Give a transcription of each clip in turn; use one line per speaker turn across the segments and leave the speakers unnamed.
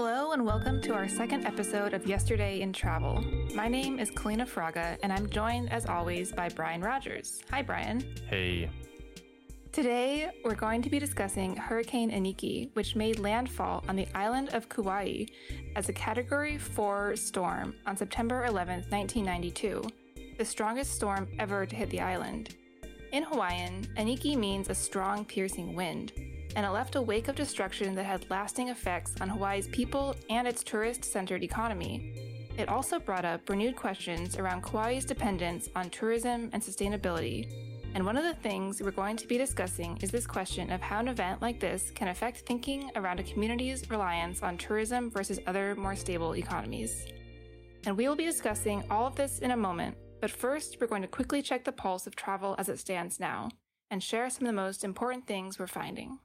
Hello, and welcome to our second episode of Yesterday in Travel. My name is Kalina Fraga, and I'm joined, as always, by Brian Rogers. Hi, Brian.
Hey.
Today, we're going to be discussing Hurricane Iniki, which made landfall on the island of Kauai as a Category 4 storm on September 11, 1992, the strongest storm ever to hit the island. In Hawaiian, Iniki means a strong, piercing wind and it left a wake of destruction that had lasting effects on Hawaii's people and its tourist centered economy. It also brought up renewed questions around Kauai's dependence on tourism and sustainability. And one of the things we're going to be discussing is this question of how an event like this can affect thinking around a community's reliance on tourism versus other more stable economies. And we will be discussing all of this in a moment, but first we're going to quickly check the pulse of travel as it stands now and share some of the most important things we're finding.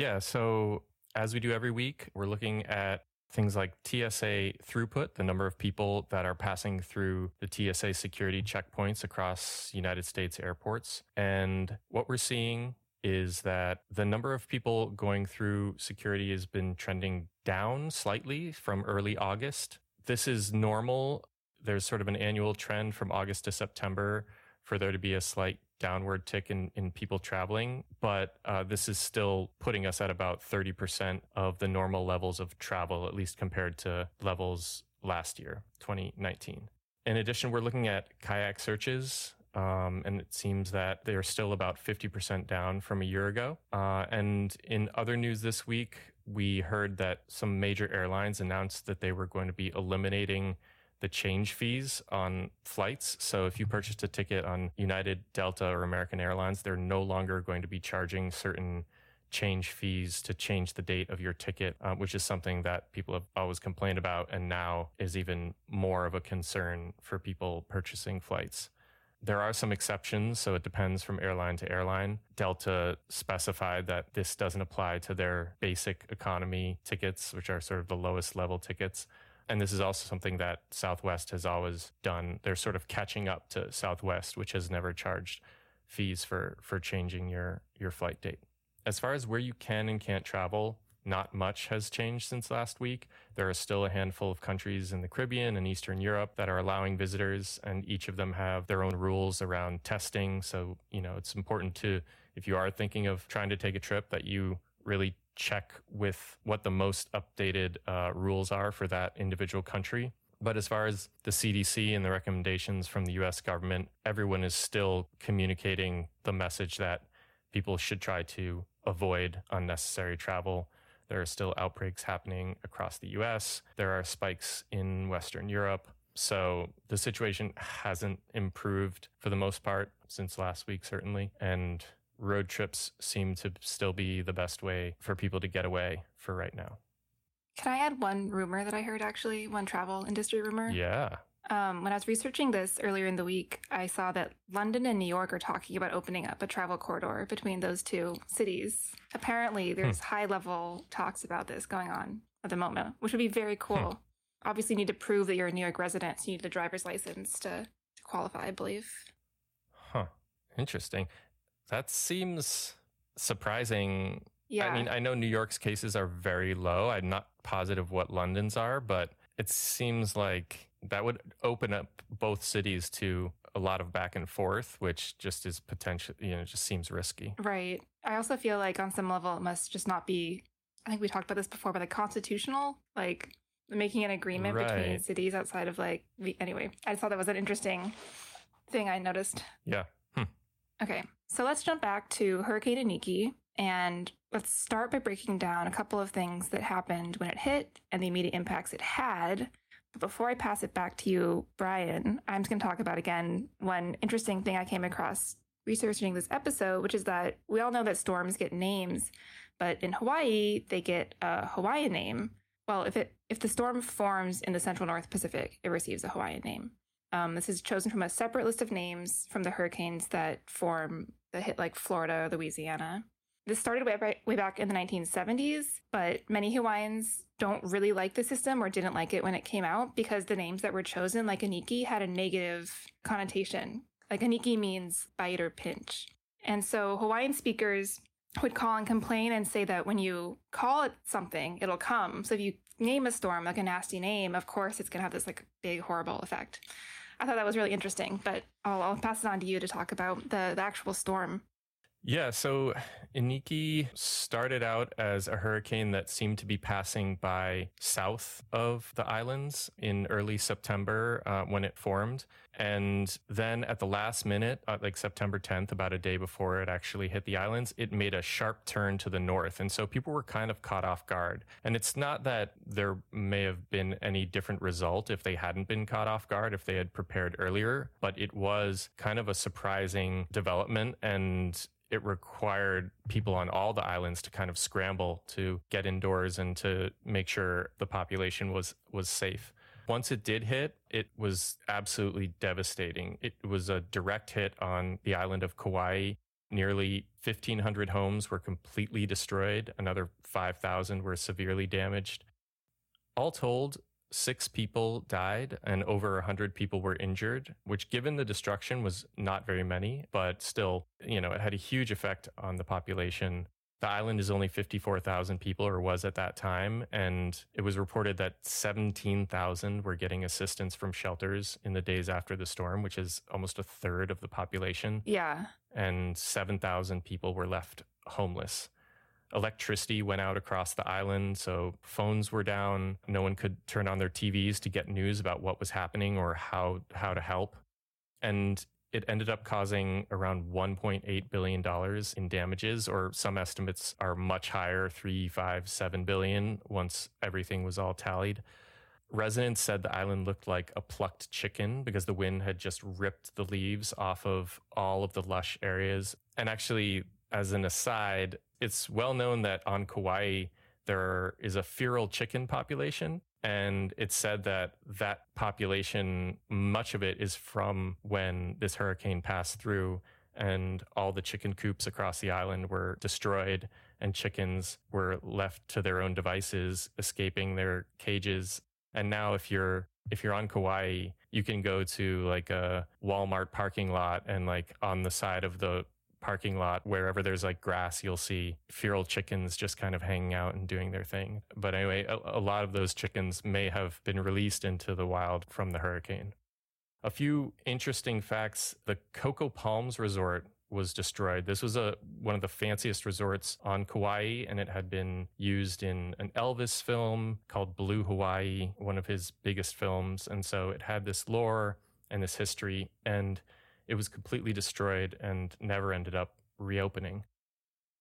Yeah. So, as we do every week, we're looking at things like TSA throughput, the number of people that are passing through the TSA security checkpoints across United States airports. And what we're seeing is that the number of people going through security has been trending down slightly from early August. This is normal. There's sort of an annual trend from August to September for there to be a slight downward tick in, in people traveling, but uh, this is still putting us at about 30% of the normal levels of travel, at least compared to levels last year, 2019. In addition, we're looking at kayak searches. Um, and it seems that they are still about 50% down from a year ago. Uh, and in other news this week, we heard that some major airlines announced that they were going to be eliminating the change fees on flights. So if you purchased a ticket on United, Delta, or American Airlines, they're no longer going to be charging certain change fees to change the date of your ticket, uh, which is something that people have always complained about and now is even more of a concern for people purchasing flights. There are some exceptions, so it depends from airline to airline. Delta specified that this doesn't apply to their basic economy tickets, which are sort of the lowest level tickets. And this is also something that Southwest has always done. They're sort of catching up to Southwest, which has never charged fees for, for changing your, your flight date. As far as where you can and can't travel, not much has changed since last week. There are still a handful of countries in the Caribbean and Eastern Europe that are allowing visitors, and each of them have their own rules around testing. So, you know, it's important to, if you are thinking of trying to take a trip, that you really check with what the most updated uh, rules are for that individual country. But as far as the CDC and the recommendations from the US government, everyone is still communicating the message that people should try to avoid unnecessary travel. There are still outbreaks happening across the US. There are spikes in Western Europe. So the situation hasn't improved for the most part since last week, certainly. And road trips seem to still be the best way for people to get away for right now.
Can I add one rumor that I heard actually, one travel industry rumor?
Yeah.
Um, when I was researching this earlier in the week, I saw that London and New York are talking about opening up a travel corridor between those two cities. Apparently, there's hmm. high level talks about this going on at the moment, which would be very cool. Hmm. Obviously, you need to prove that you're a New York resident. So you need a driver's license to, to qualify, I believe.
Huh. Interesting. That seems surprising.
Yeah.
I mean, I know New York's cases are very low. I'm not positive what London's are, but it seems like that would open up both cities to a lot of back and forth, which just is potential, you know, just seems risky.
Right. I also feel like on some level it must just not be, I think we talked about this before, but like constitutional, like making an agreement right. between cities outside of like, the, anyway, I just thought that was an interesting thing I noticed.
Yeah.
Okay, so let's jump back to Hurricane Iniki and let's start by breaking down a couple of things that happened when it hit and the immediate impacts it had. But before I pass it back to you, Brian, I'm just going to talk about again one interesting thing I came across researching this episode, which is that we all know that storms get names, but in Hawaii, they get a Hawaiian name. Well, if it if the storm forms in the central North Pacific, it receives a Hawaiian name. Um, this is chosen from a separate list of names from the hurricanes that form that hit like Florida, or Louisiana. This started way, way back in the 1970s, but many Hawaiians don't really like the system or didn't like it when it came out because the names that were chosen, like Iniki, had a negative connotation. Like Iniki means bite or pinch. And so Hawaiian speakers would call and complain and say that when you call it something, it'll come. So if you name a storm like a nasty name, of course it's going to have this like big horrible effect. I thought that was really interesting, but I'll, I'll pass it on to you to talk about the, the actual storm.
Yeah, so Iniki started out as a hurricane that seemed to be passing by south of the islands in early September uh, when it formed. And then at the last minute, uh, like September 10th, about a day before it actually hit the islands, it made a sharp turn to the north. And so people were kind of caught off guard. And it's not that there may have been any different result if they hadn't been caught off guard, if they had prepared earlier, but it was kind of a surprising development. And it required people on all the islands to kind of scramble to get indoors and to make sure the population was was safe. Once it did hit, it was absolutely devastating. It was a direct hit on the island of Kauai. Nearly 1,500 homes were completely destroyed. Another 5,000 were severely damaged. All told, six people died and over 100 people were injured, which, given the destruction, was not very many, but still, you know, it had a huge effect on the population. The island is only 54,000 people, or was at that time. And it was reported that 17,000 were getting assistance from shelters in the days after the storm, which is almost a third of the population.
Yeah.
And 7,000 people were left homeless electricity went out across the island, so phones were down. No one could turn on their TVs to get news about what was happening or how how to help. And it ended up causing around $1.8 billion in damages, or some estimates are much higher, three, five, seven billion once everything was all tallied. Residents said the island looked like a plucked chicken because the wind had just ripped the leaves off of all of the lush areas. And actually, as an aside, it's well known that on Kauai, there is a feral chicken population. And it's said that that population, much of it is from when this hurricane passed through and all the chicken coops across the island were destroyed and chickens were left to their own devices, escaping their cages. And now if you're if you're on Kauai, you can go to like a Walmart parking lot and like on the side of the parking lot, wherever there's like grass, you'll see feral chickens just kind of hanging out and doing their thing. But anyway, a, a lot of those chickens may have been released into the wild from the hurricane. A few interesting facts the Coco Palms Resort was destroyed. This was a one of the fanciest resorts on Kauai, and it had been used in an Elvis film called Blue Hawaii, one of his biggest films. And so it had this lore and this history. And it was completely destroyed and never ended up reopening.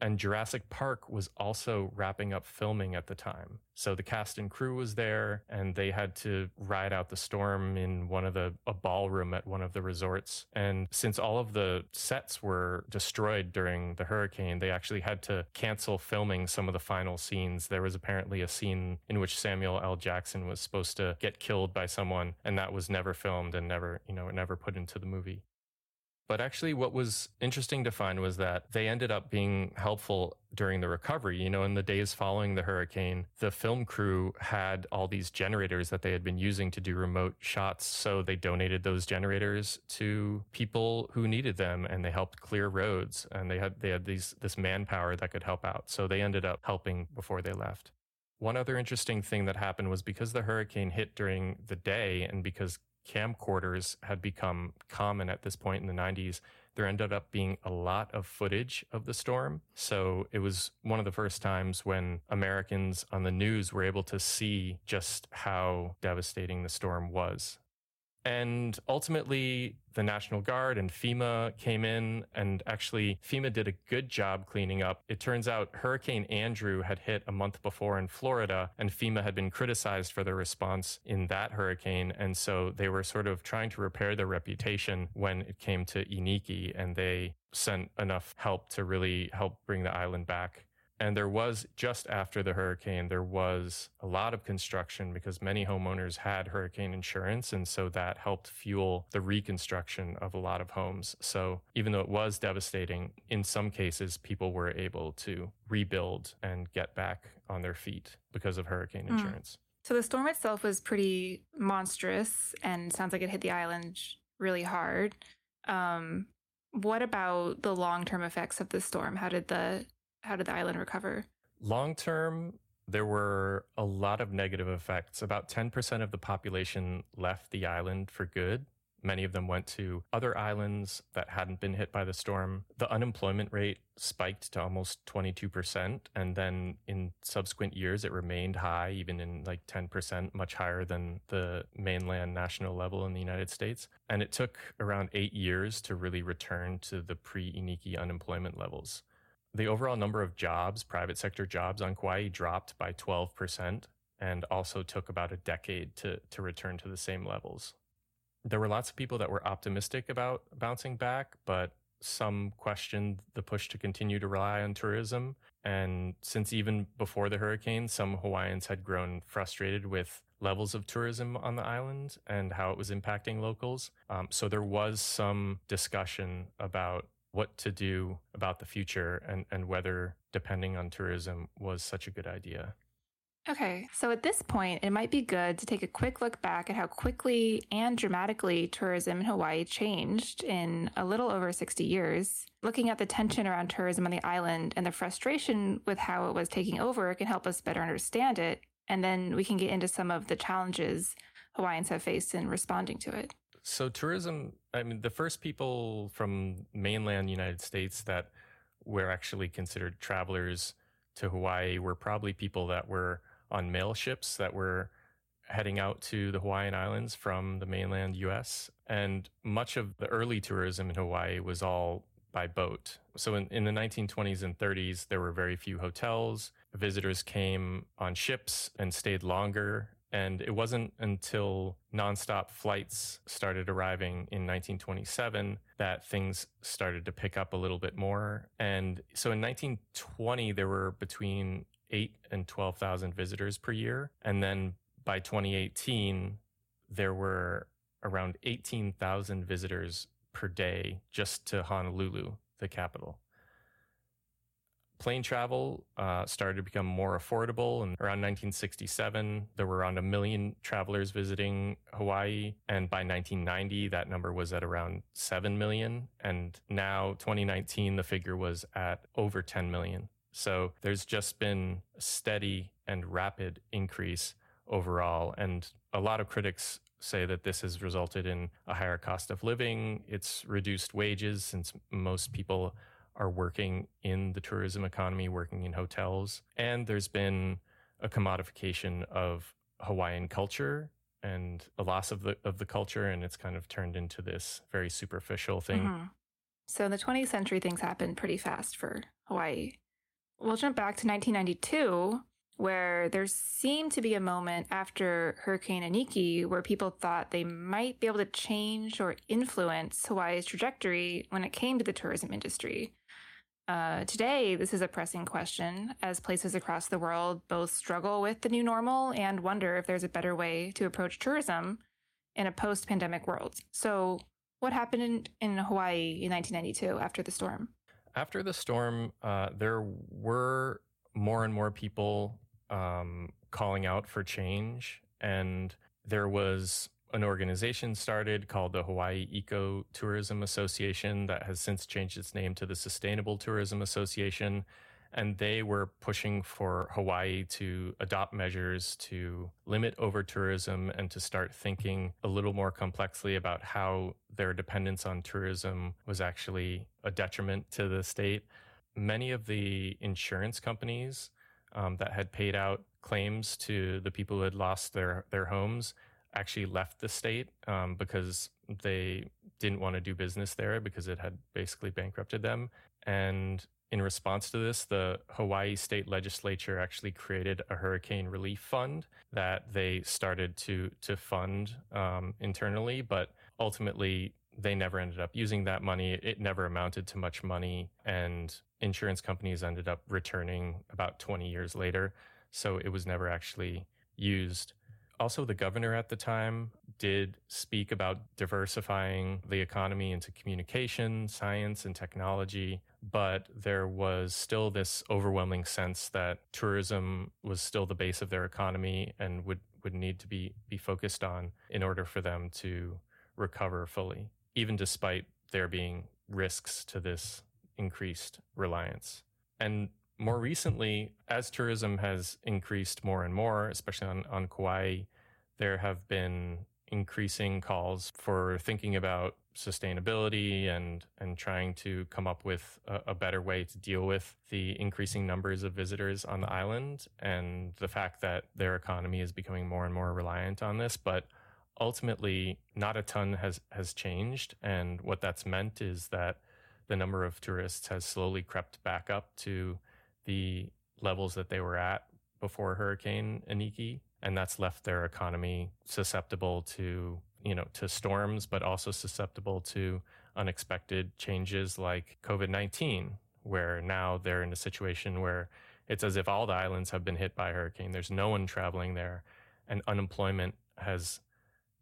And Jurassic Park was also wrapping up filming at the time. So the cast and crew was there and they had to ride out the storm in one of the a ballroom at one of the resorts. And since all of the sets were destroyed during the hurricane, they actually had to cancel filming some of the final scenes. There was apparently a scene in which Samuel L. Jackson was supposed to get killed by someone and that was never filmed and never, you know, never put into the movie. But actually, what was interesting to find was that they ended up being helpful during the recovery. You know, in the days following the hurricane, the film crew had all these generators that they had been using to do remote shots. So they donated those generators to people who needed them and they helped clear roads and they had, they had these, this manpower that could help out. So they ended up helping before they left. One other interesting thing that happened was because the hurricane hit during the day and because camcorders had become common at this point in the 90s, there ended up being a lot of footage of the storm. So it was one of the first times when Americans on the news were able to see just how devastating the storm was. And ultimately, the National Guard and FEMA came in, and actually, FEMA did a good job cleaning up. It turns out Hurricane Andrew had hit a month before in Florida, and FEMA had been criticized for their response in that hurricane. And so they were sort of trying to repair their reputation when it came to Iniki, and they sent enough help to really help bring the island back. And there was just after the hurricane, there was a lot of construction because many homeowners had hurricane insurance. And so that helped fuel the reconstruction of a lot of homes. So even though it was devastating, in some cases, people were able to rebuild and get back on their feet because of hurricane mm. insurance.
So the storm itself was pretty monstrous and sounds like it hit the island really hard. Um, what about the long term effects of the storm? How did the how did the island recover?
Long term, there were a lot of negative effects. About 10% of the population left the island for good. Many of them went to other islands that hadn't been hit by the storm. The unemployment rate spiked to almost 22%. And then in subsequent years, it remained high, even in like 10%, much higher than the mainland national level in the United States. And it took around eight years to really return to the pre Iniki unemployment levels. The overall number of jobs, private sector jobs on Kauai, dropped by 12% and also took about a decade to, to return to the same levels there were lots of people that were optimistic about bouncing back, but some questioned the push to continue to rely on tourism. And since even before the hurricane, some Hawaiians had grown frustrated with levels of tourism on the island and how it was impacting locals. Um, so there was some discussion about what to do about the future and, and whether depending on tourism was such a good idea.
Okay, so at this point, it might be good to take a quick look back at how quickly and dramatically tourism in Hawaii changed in a little over 60 years. Looking at the tension around tourism on the island and the frustration with how it was taking over can help us better understand it, and then we can get into some of the challenges Hawaiians have faced in responding to it.
So, tourism, I mean, the first people from mainland United States that were actually considered travelers to Hawaii were probably people that were on mail ships that were heading out to the Hawaiian Islands from the mainland US. And much of the early tourism in Hawaii was all by boat. So in, in the 1920s and 30s, there were very few hotels. Visitors came on ships and stayed longer. And it wasn't until nonstop flights started arriving in 1927 that things started to pick up a little bit more. And so in 1920, there were between eight and 12,000 visitors per year. And then by 2018, there were around 18,000 visitors per day just to Honolulu, the capital. Plane travel uh, started to become more affordable. And around 1967, there were around a million travelers visiting Hawaii. And by 1990, that number was at around 7 million. And now, 2019, the figure was at over 10 million. So there's just been a steady and rapid increase overall. And a lot of critics say that this has resulted in a higher cost of living. It's reduced wages since most people are working in the tourism economy, working in hotels. And there's been a commodification of Hawaiian culture and a loss of the of the culture and it's kind of turned into this very superficial thing. Mm-hmm.
So in the 20th century things happened pretty fast for Hawaii. We'll jump back to 1992, where there seemed to be a moment after Hurricane Iniki where people thought they might be able to change or influence Hawaii's trajectory when it came to the tourism industry. Uh, today, this is a pressing question as places across the world both struggle with the new normal and wonder if there's a better way to approach tourism in a post pandemic world. So, what happened in, Hawaii in 1992 after the storm?
After the storm, uh, there were more and more people um, calling out for change. And there was an organization started called the Hawaii Eco Tourism Association that has since changed its name to the Sustainable Tourism Association and they were pushing for Hawaii to adopt measures to limit over tourism and to start thinking a little more complexly about how their dependence on tourism was actually a detriment to the state. Many of the insurance companies um, that had paid out claims to the people who had lost their, their homes actually left the state um, because they didn't want to do business there because it had basically bankrupted them. And in response to this, the Hawaii state legislature actually created a hurricane relief fund that they started to to fund um, internally, but ultimately they never ended up using that money. It never amounted to much money, and insurance companies ended up returning about 20 years later. So it was never actually used. Also, the governor at the time did speak about diversifying the economy into communication, science, and technology, but there was still this overwhelming sense that tourism was still the base of their economy and would, would need to be, be focused on in order for them to recover fully, even despite there being risks to this increased reliance. And more recently, as tourism has increased more and more, especially on, on Kauai, there have been increasing calls for thinking about sustainability and and trying to come up with a, a, better way to deal with the increasing numbers of visitors on the island and the fact that their economy is becoming more and more reliant on this. But ultimately not a ton has has changed. And what that's meant is that the number of tourists has slowly crept back up to the levels that they were at before hurricane Iniki and that's left their economy susceptible to you know to storms but also susceptible to unexpected changes like covid-19 where now they're in a situation where it's as if all the islands have been hit by a hurricane. There's no one traveling there and unemployment has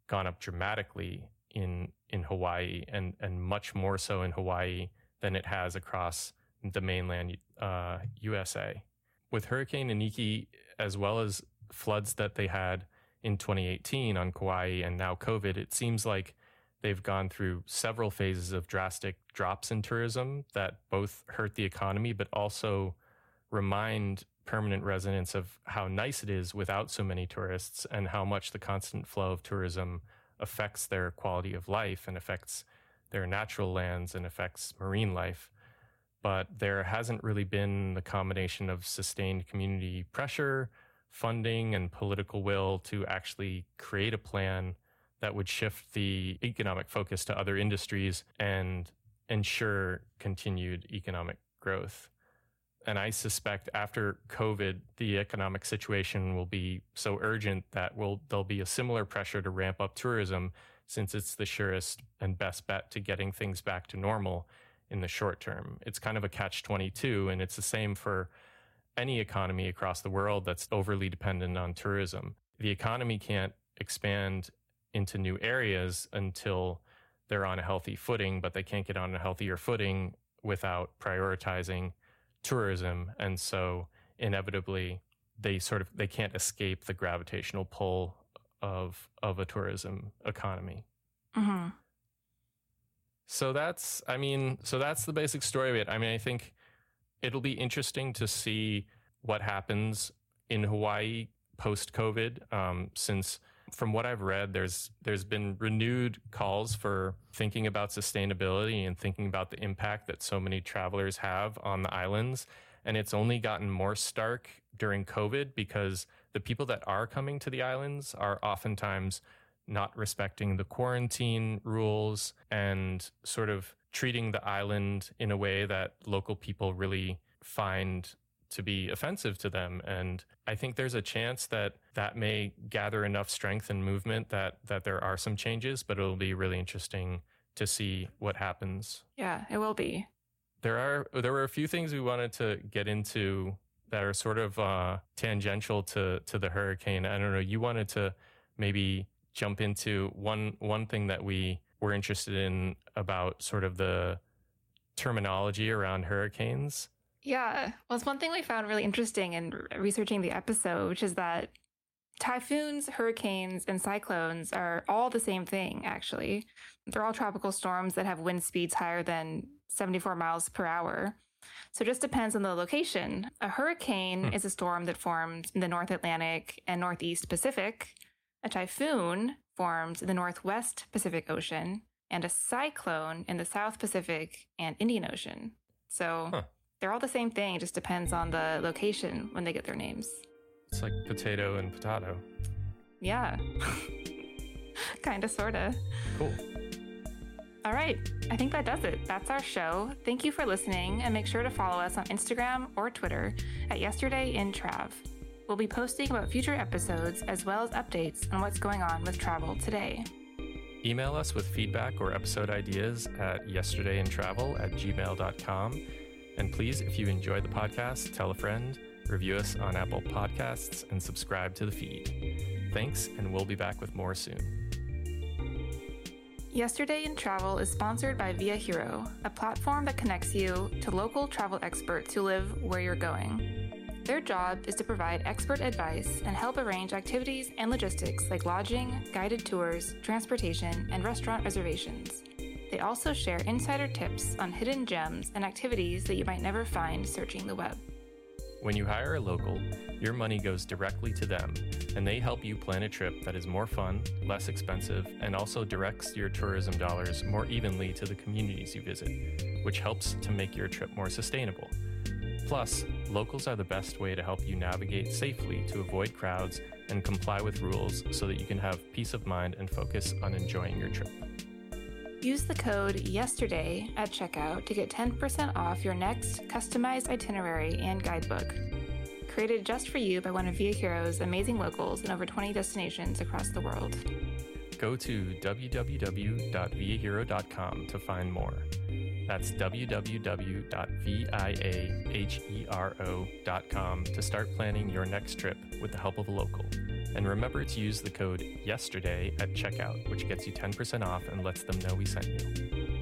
gone up dramatically in in Hawaii and and much more so in Hawaii than it has across the mainland uh, USA. With Hurricane Iniki, as well as floods that they had in 2018 on Kauai and now COVID, it seems like they've gone through several phases of drastic drops in tourism that both hurt the economy, but also remind permanent residents of how nice it is without so many tourists and how much the constant flow of tourism affects their quality of life and affects their natural lands and affects marine life. But there hasn't really been the combination of sustained community pressure funding and political will to actually create a plan that would shift the economic focus to other industries and ensure continued economic growth. And I suspect after COVID, the economic situation will be so urgent that will there'll be a similar pressure to ramp up tourism since it's the surest and best bet to getting things back to normal in the short term. It's kind of a catch 22 and it's the same for any economy across the world that's overly dependent on tourism. The economy can't expand into new areas until they're on a healthy footing, but they can't get on a healthier footing without prioritizing tourism. And so inevitably they sort of they can't escape the gravitational pull of of a tourism economy. Mm-hmm. So that's I mean, so that's the basic story of it. I mean, I think it'll be interesting to see what happens in Hawaii post COVID, um, since from what I've read, there's there's been renewed calls for thinking about sustainability and thinking about the impact that so many travelers have on the islands, and it's only gotten more stark during COVID because the people that are coming to the islands are oftentimes not respecting the quarantine rules and sort of treating the island in a way that local people really find to be offensive to them. And i think there's a chance that that may gather enough strength and movement that that there are some changes but it'll be really interesting to see what happens.
Yeah it will be.
There are there were a few things we wanted to get into that are sort of uh, tangential to to the hurricane. I don't know you wanted to maybe jump into one one thing that we were interested in about sort of the terminology around hurricanes
yeah. Well, it's one thing we found really interesting in researching the episode, which is that typhoons, hurricanes, and cyclones are all the same thing, actually. They're all tropical storms that have wind speeds higher than 74 miles per hour. So it just depends on the location. A hurricane hmm. is a storm that forms in the North Atlantic and Northeast Pacific. A typhoon forms in the Northwest Pacific Ocean, and a cyclone in the South Pacific and Indian Ocean. So huh. They're all the same thing, it just depends on the location when they get their names.
It's like potato and potato.
Yeah. Kinda, sorta.
Cool.
All right, I think that does it. That's our show. Thank you for listening, and make sure to follow us on Instagram or Twitter at Yesterday in Trav. We'll be posting about future episodes as well as updates on what's going on with travel today.
Email us with feedback or episode ideas at yesterdayintravel at gmail.com and please, if you enjoy the podcast, tell a friend, review us on Apple Podcasts, and subscribe to the feed. Thanks, and we'll be back with more soon.
Yesterday in Travel is sponsored by Via Hero, a platform that connects you to local travel experts who live where you're going. Their job is to provide expert advice and help arrange activities and logistics like lodging, guided tours, transportation, and restaurant reservations. They also share insider tips on hidden gems and activities that you might never find searching the web.
When you hire a local, your money goes directly to them, and they help you plan a trip that is more fun, less expensive, and also directs your tourism dollars more evenly to the communities you visit, which helps to make your trip more sustainable. Plus, locals are the best way to help you navigate safely to avoid crowds and comply with rules so that you can have peace of mind and focus on enjoying your trip.
Use the code YESTERDAY at checkout to get 10% off your next customized itinerary and guidebook. Created just for you by one of Via Hero's amazing locals in over 20 destinations across the world.
Go to www.viahero.com to find more. That's www.viahero.com to start planning your next trip with the help of a local. And remember to use the code YESTERDAY at checkout, which gets you 10% off and lets them know we sent you.